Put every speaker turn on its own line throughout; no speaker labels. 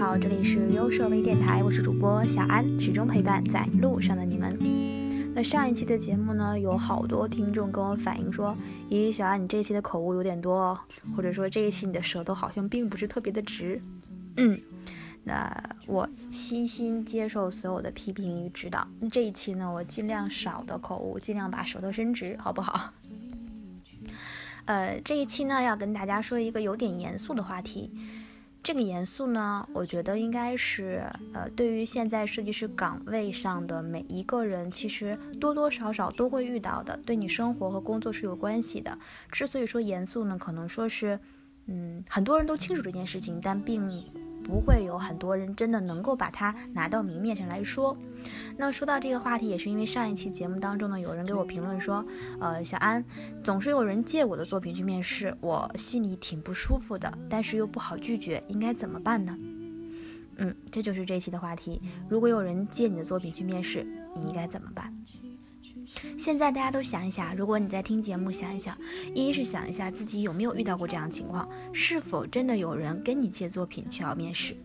好，这里是优设微电台，我是主播小安，始终陪伴在路上的你们。那上一期的节目呢，有好多听众跟我反映说，咦，小安，你这一期的口误有点多哦，或者说这一期你的舌头好像并不是特别的直。嗯，那我悉心接受所有的批评与指导。那这一期呢，我尽量少的口误，尽量把舌头伸直，好不好？呃，这一期呢，要跟大家说一个有点严肃的话题。这个严肃呢，我觉得应该是，呃，对于现在设计师岗位上的每一个人，其实多多少少都会遇到的，对你生活和工作是有关系的。之所以说严肃呢，可能说是，嗯，很多人都清楚这件事情，但并。不会有很多人真的能够把它拿到明面上来说。那说到这个话题，也是因为上一期节目当中呢，有人给我评论说，呃，小安总是有人借我的作品去面试，我心里挺不舒服的，但是又不好拒绝，应该怎么办呢？嗯，这就是这期的话题。如果有人借你的作品去面试，你应该怎么办？现在大家都想一想，如果你在听节目，想一想，一是想一下自己有没有遇到过这样情况，是否真的有人跟你借作品去要面试，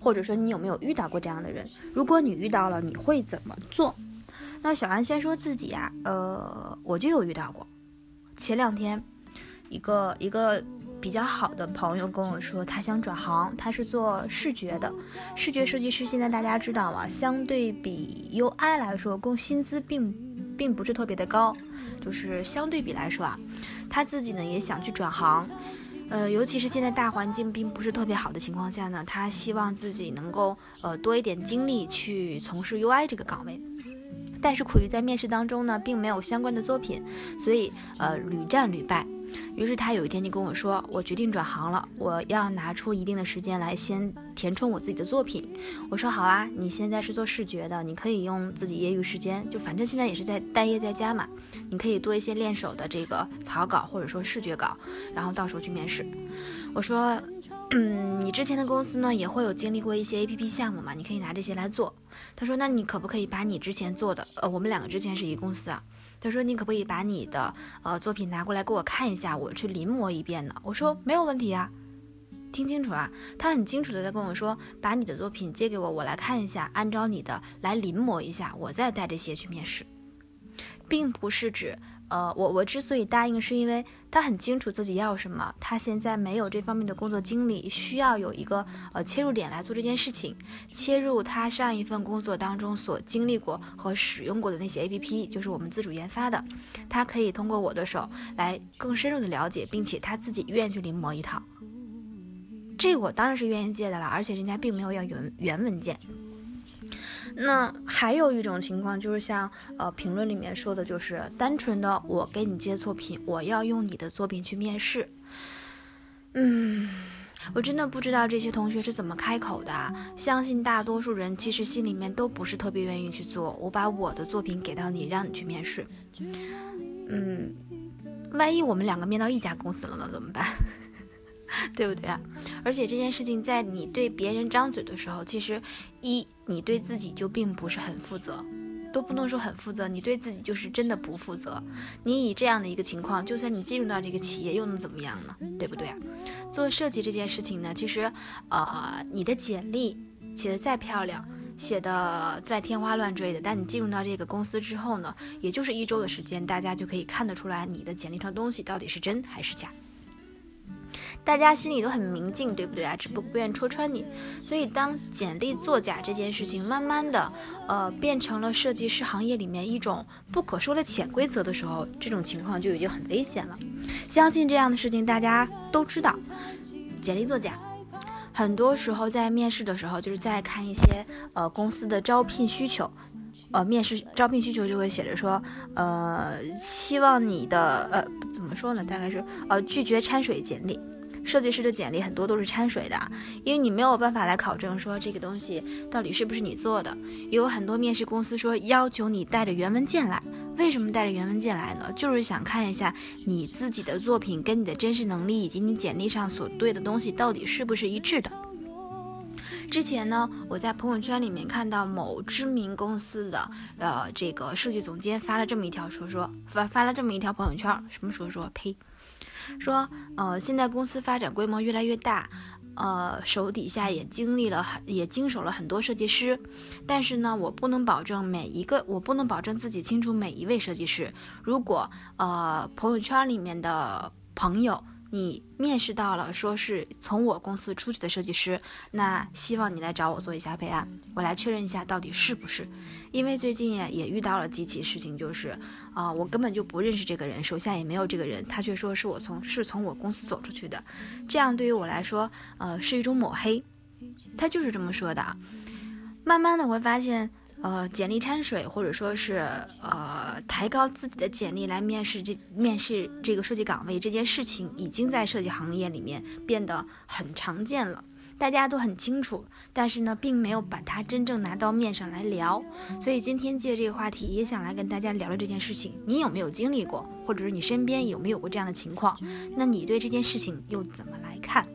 或者说你有没有遇到过这样的人？如果你遇到了，你会怎么做？那小安先说自己啊，呃，我就有遇到过，前两天一个一个。比较好的朋友跟我说，他想转行，他是做视觉的，视觉设计师。现在大家知道吗？相对比 UI 来说，工薪资并并不是特别的高，就是相对比来说啊，他自己呢也想去转行，呃，尤其是现在大环境并不是特别好的情况下呢，他希望自己能够呃多一点精力去从事 UI 这个岗位，但是苦于在面试当中呢，并没有相关的作品，所以呃屡战屡败。于是他有一天就跟我说：“我决定转行了，我要拿出一定的时间来先填充我自己的作品。”我说：“好啊，你现在是做视觉的，你可以用自己业余时间，就反正现在也是在待业在家嘛，你可以多一些练手的这个草稿或者说视觉稿，然后到时候去面试。”我说：“嗯，你之前的公司呢也会有经历过一些 APP 项目嘛，你可以拿这些来做。”他说：“那你可不可以把你之前做的，呃，我们两个之前是一个公司啊。”他说：“你可不可以把你的呃作品拿过来给我看一下，我去临摹一遍呢？”我说：“没有问题啊，听清楚啊。”他很清楚的在跟我说：“把你的作品借给我，我来看一下，按照你的来临摹一下，我再带这些去面试，并不是指。”呃，我我之所以答应，是因为他很清楚自己要什么，他现在没有这方面的工作经历，需要有一个呃切入点来做这件事情，切入他上一份工作当中所经历过和使用过的那些 A P P，就是我们自主研发的，他可以通过我的手来更深入的了解，并且他自己愿意去临摹一套，这我当然是愿意借的了，而且人家并没有要原原文件。那还有一种情况，就是像呃评论里面说的，就是单纯的我给你借作品，我要用你的作品去面试。嗯，我真的不知道这些同学是怎么开口的。相信大多数人其实心里面都不是特别愿意去做。我把我的作品给到你，让你去面试。嗯，万一我们两个面到一家公司了呢？怎么办？对不对啊？而且这件事情在你对别人张嘴的时候，其实一你对自己就并不是很负责，都不能说很负责，你对自己就是真的不负责。你以这样的一个情况，就算你进入到这个企业，又能怎么样呢？对不对啊？做设计这件事情呢，其实呃，你的简历写的再漂亮，写的再天花乱坠的，但你进入到这个公司之后呢，也就是一周的时间，大家就可以看得出来你的简历上东西到底是真还是假。大家心里都很明镜，对不对啊？只不过不愿戳穿你。所以，当简历作假这件事情慢慢的，呃，变成了设计师行业里面一种不可说的潜规则的时候，这种情况就已经很危险了。相信这样的事情大家都知道，简历作假，很多时候在面试的时候，就是在看一些呃公司的招聘需求，呃，面试招聘需求就会写着说，呃，希望你的呃怎么说呢？大概是呃拒绝掺水简历。设计师的简历很多都是掺水的，因为你没有办法来考证说这个东西到底是不是你做的。也有很多面试公司说要求你带着原文件来，为什么带着原文件来呢？就是想看一下你自己的作品跟你的真实能力以及你简历上所对的东西到底是不是一致的。之前呢，我在朋友圈里面看到某知名公司的呃这个设计总监发了这么一条说说发发了这么一条朋友圈，什么说说呸。说，呃，现在公司发展规模越来越大，呃，手底下也经历了很，也经手了很多设计师，但是呢，我不能保证每一个，我不能保证自己清楚每一位设计师。如果呃，朋友圈里面的朋友。你面试到了，说是从我公司出去的设计师，那希望你来找我做一下备案，我来确认一下到底是不是。因为最近也也遇到了几起事情，就是啊，我根本就不认识这个人，手下也没有这个人，他却说是我从是从我公司走出去的，这样对于我来说，呃，是一种抹黑。他就是这么说的。慢慢的我会发现。呃，简历掺水，或者说是呃抬高自己的简历来面试这面试这个设计岗位这件事情，已经在设计行业里面变得很常见了，大家都很清楚，但是呢，并没有把它真正拿到面上来聊。所以今天借这个话题，也想来跟大家聊聊这件事情。你有没有经历过，或者是你身边有没有过这样的情况？那你对这件事情又怎么来看？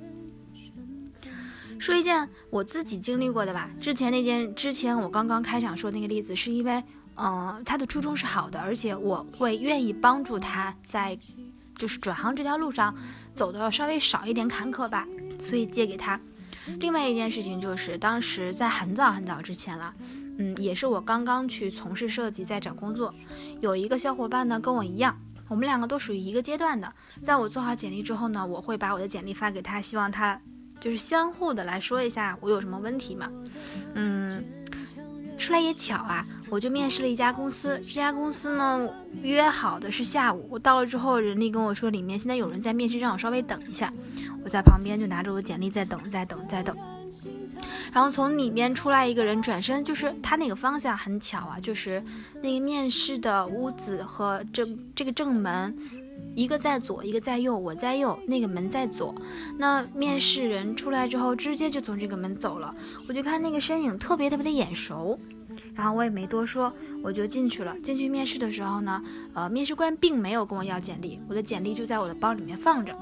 说一件我自己经历过的吧。之前那件，之前我刚刚开场说那个例子，是因为，嗯，他的初衷是好的，而且我会愿意帮助他在，就是转行这条路上走的稍微少一点坎坷吧，所以借给他。另外一件事情就是，当时在很早很早之前了，嗯，也是我刚刚去从事设计，在找工作，有一个小伙伴呢跟我一样，我们两个都属于一个阶段的。在我做好简历之后呢，我会把我的简历发给他，希望他。就是相互的来说一下我有什么问题嘛，嗯，出来也巧啊，我就面试了一家公司，这家公司呢约好的是下午，我到了之后，人力跟我说里面现在有人在面试，让我稍微等一下，我在旁边就拿着我的简历在等，在等，在等，然后从里面出来一个人，转身就是他那个方向很巧啊，就是那个面试的屋子和这这个正门。一个在左，一个在右，我在右，那个门在左。那面试人出来之后，直接就从这个门走了。我就看那个身影特别特别的眼熟，然后我也没多说，我就进去了。进去面试的时候呢，呃，面试官并没有跟我要简历，我的简历就在我的包里面放着。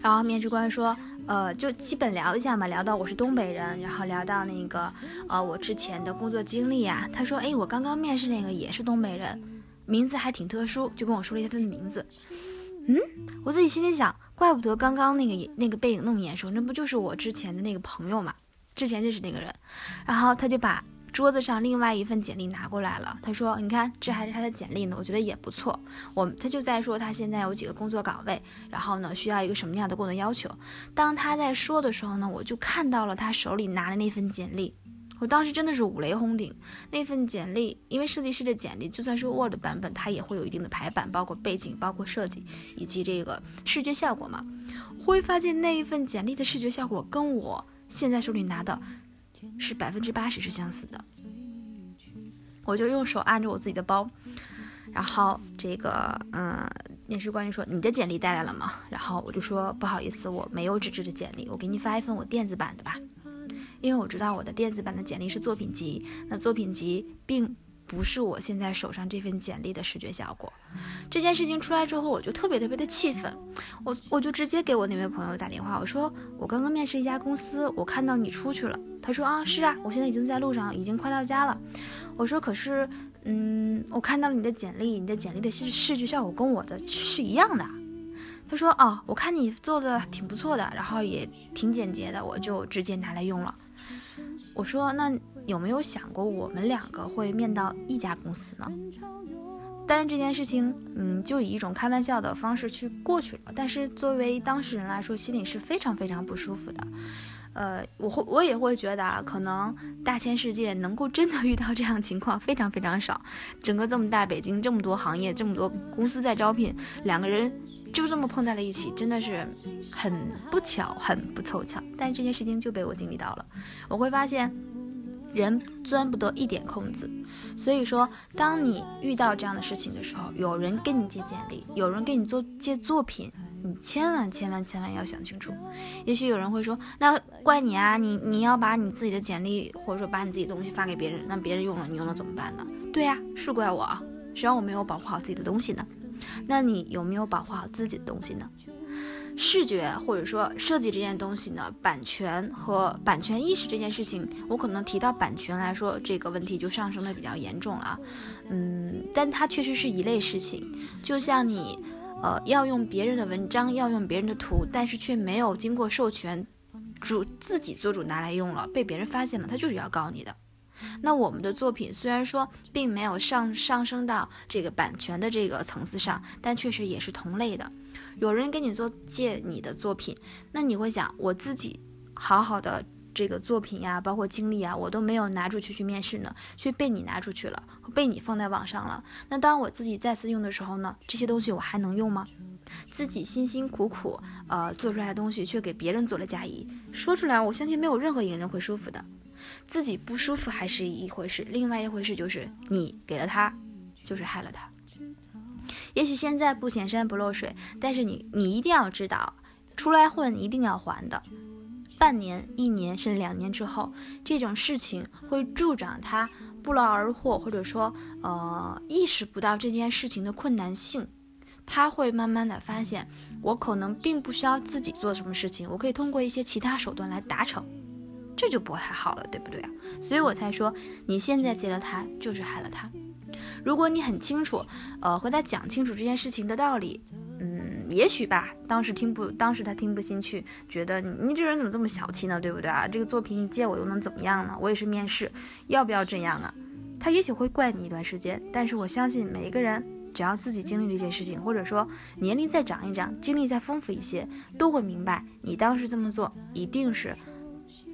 然后面试官说，呃，就基本聊一下嘛，聊到我是东北人，然后聊到那个，呃，我之前的工作经历啊。他说，哎，我刚刚面试那个也是东北人。名字还挺特殊，就跟我说了一下他的名字。嗯，我自己心里想，怪不得刚刚那个那个背影那么眼熟，那不就是我之前的那个朋友嘛？之前认识那个人。然后他就把桌子上另外一份简历拿过来了，他说：“你看，这还是他的简历呢，我觉得也不错。”我他就在说他现在有几个工作岗位，然后呢需要一个什么样的工作要求。当他在说的时候呢，我就看到了他手里拿的那份简历。我当时真的是五雷轰顶，那份简历，因为设计师的简历就算是 Word 版本，它也会有一定的排版，包括背景、包括设计以及这个视觉效果嘛。会发现那一份简历的视觉效果跟我现在手里拿的是百分之八十是相似的。我就用手按着我自己的包，然后这个嗯，面试官就说：“你的简历带来了吗？”然后我就说：“不好意思，我没有纸质的简历，我给你发一份我电子版的吧。”因为我知道我的电子版的简历是作品集，那作品集并不是我现在手上这份简历的视觉效果。这件事情出来之后，我就特别特别的气愤，我我就直接给我那位朋友打电话，我说我刚刚面试一家公司，我看到你出去了。他说啊，是啊，我现在已经在路上，已经快到家了。我说可是，嗯，我看到了你的简历，你的简历的视视觉效果跟我的是一样的。他说哦，我看你做的挺不错的，然后也挺简洁的，我就直接拿来用了。我说，那有没有想过我们两个会面到一家公司呢？但是这件事情，嗯，就以一种开玩笑的方式去过去了。但是作为当事人来说，心里是非常非常不舒服的。呃，我会我也会觉得啊，可能大千世界能够真的遇到这样情况非常非常少。整个这么大北京，这么多行业，这么多公司在招聘，两个人就这么碰在了一起，真的是很不巧，很不凑巧。但这件事情就被我经历到了，我会发现人钻不得一点空子。所以说，当你遇到这样的事情的时候，有人跟你借简历，有人给你做借作品。你千万千万千万要想清楚，也许有人会说，那怪你啊，你你要把你自己的简历或者说把你自己东西发给别人，那别人用了你用了怎么办呢？对呀，是怪我啊，谁让我没有保护好自己的东西呢？那你有没有保护好自己的东西呢？视觉或者说设计这件东西呢，版权和版权意识这件事情，我可能提到版权来说，这个问题就上升的比较严重了啊，嗯，但它确实是一类事情，就像你。呃，要用别人的文章，要用别人的图，但是却没有经过授权，主自己做主拿来用了，被别人发现了，他就是要告你的。那我们的作品虽然说并没有上上升到这个版权的这个层次上，但确实也是同类的。有人给你做借你的作品，那你会想，我自己好好的这个作品呀，包括经历啊，我都没有拿出去去面试呢，却被你拿出去了，被你放在网上了。那当我自己再次用的时候呢，这些东西我还能用吗？自己辛辛苦苦呃做出来的东西，却给别人做了嫁衣，说出来，我相信没有任何一个人会舒服的。自己不舒服还是一回事，另外一回事就是你给了他，就是害了他。也许现在不显山不漏水，但是你你一定要知道，出来混一定要还的。半年、一年甚至两年之后，这种事情会助长他不劳而获，或者说呃意识不到这件事情的困难性。他会慢慢的发现，我可能并不需要自己做什么事情，我可以通过一些其他手段来达成，这就不太好了，对不对啊？所以我才说，你现在接了他，就是害了他。如果你很清楚，呃，和他讲清楚这件事情的道理，也许吧，当时听不，当时他听不进去，觉得你你这人怎么这么小气呢，对不对啊？这个作品你借我又能怎么样呢？我也是面试，要不要这样啊？他也许会怪你一段时间，但是我相信每一个人，只要自己经历这件事情，或者说年龄再长一长，经历再丰富一些，都会明白，你当时这么做一定是，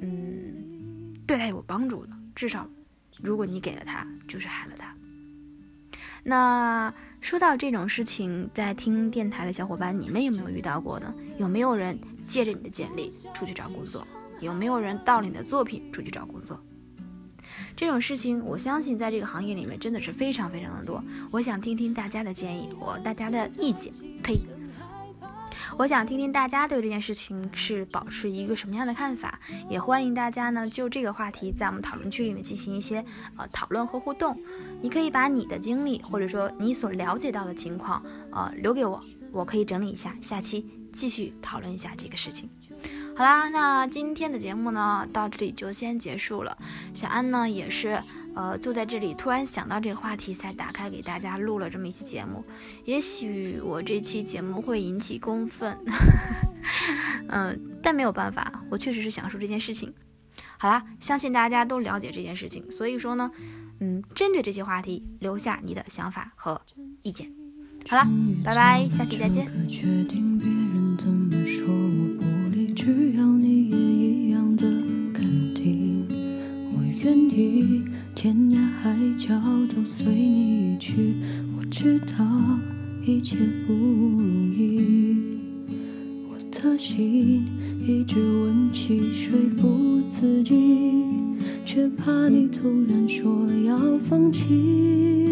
嗯，对他有帮助的。至少，如果你给了他，就是害了他。那说到这种事情，在听电台的小伙伴，你们有没有遇到过呢？有没有人借着你的简历出去找工作？有没有人盗了你的作品出去找工作？这种事情，我相信在这个行业里面真的是非常非常的多。我想听听大家的建议我大家的意见。呸！我想听听大家对这件事情是保持一个什么样的看法，也欢迎大家呢就这个话题在我们讨论区里面进行一些呃讨论和互动。你可以把你的经历或者说你所了解到的情况呃留给我，我可以整理一下，下期继续讨论一下这个事情。好啦，那今天的节目呢到这里就先结束了。小安呢也是。呃，就在这里突然想到这个话题，才打开给大家录了这么一期节目。也许我这期节目会引起公愤，嗯，但没有办法，我确实是想说这件事情。好啦，相信大家都了解这件事情，所以说呢，嗯，针对这些话题留下你的想法和意见。好了，拜拜，下期再见。天涯海角都随你去，我知道一切不。我的心一直温习说服自己，却怕你突然说要放弃。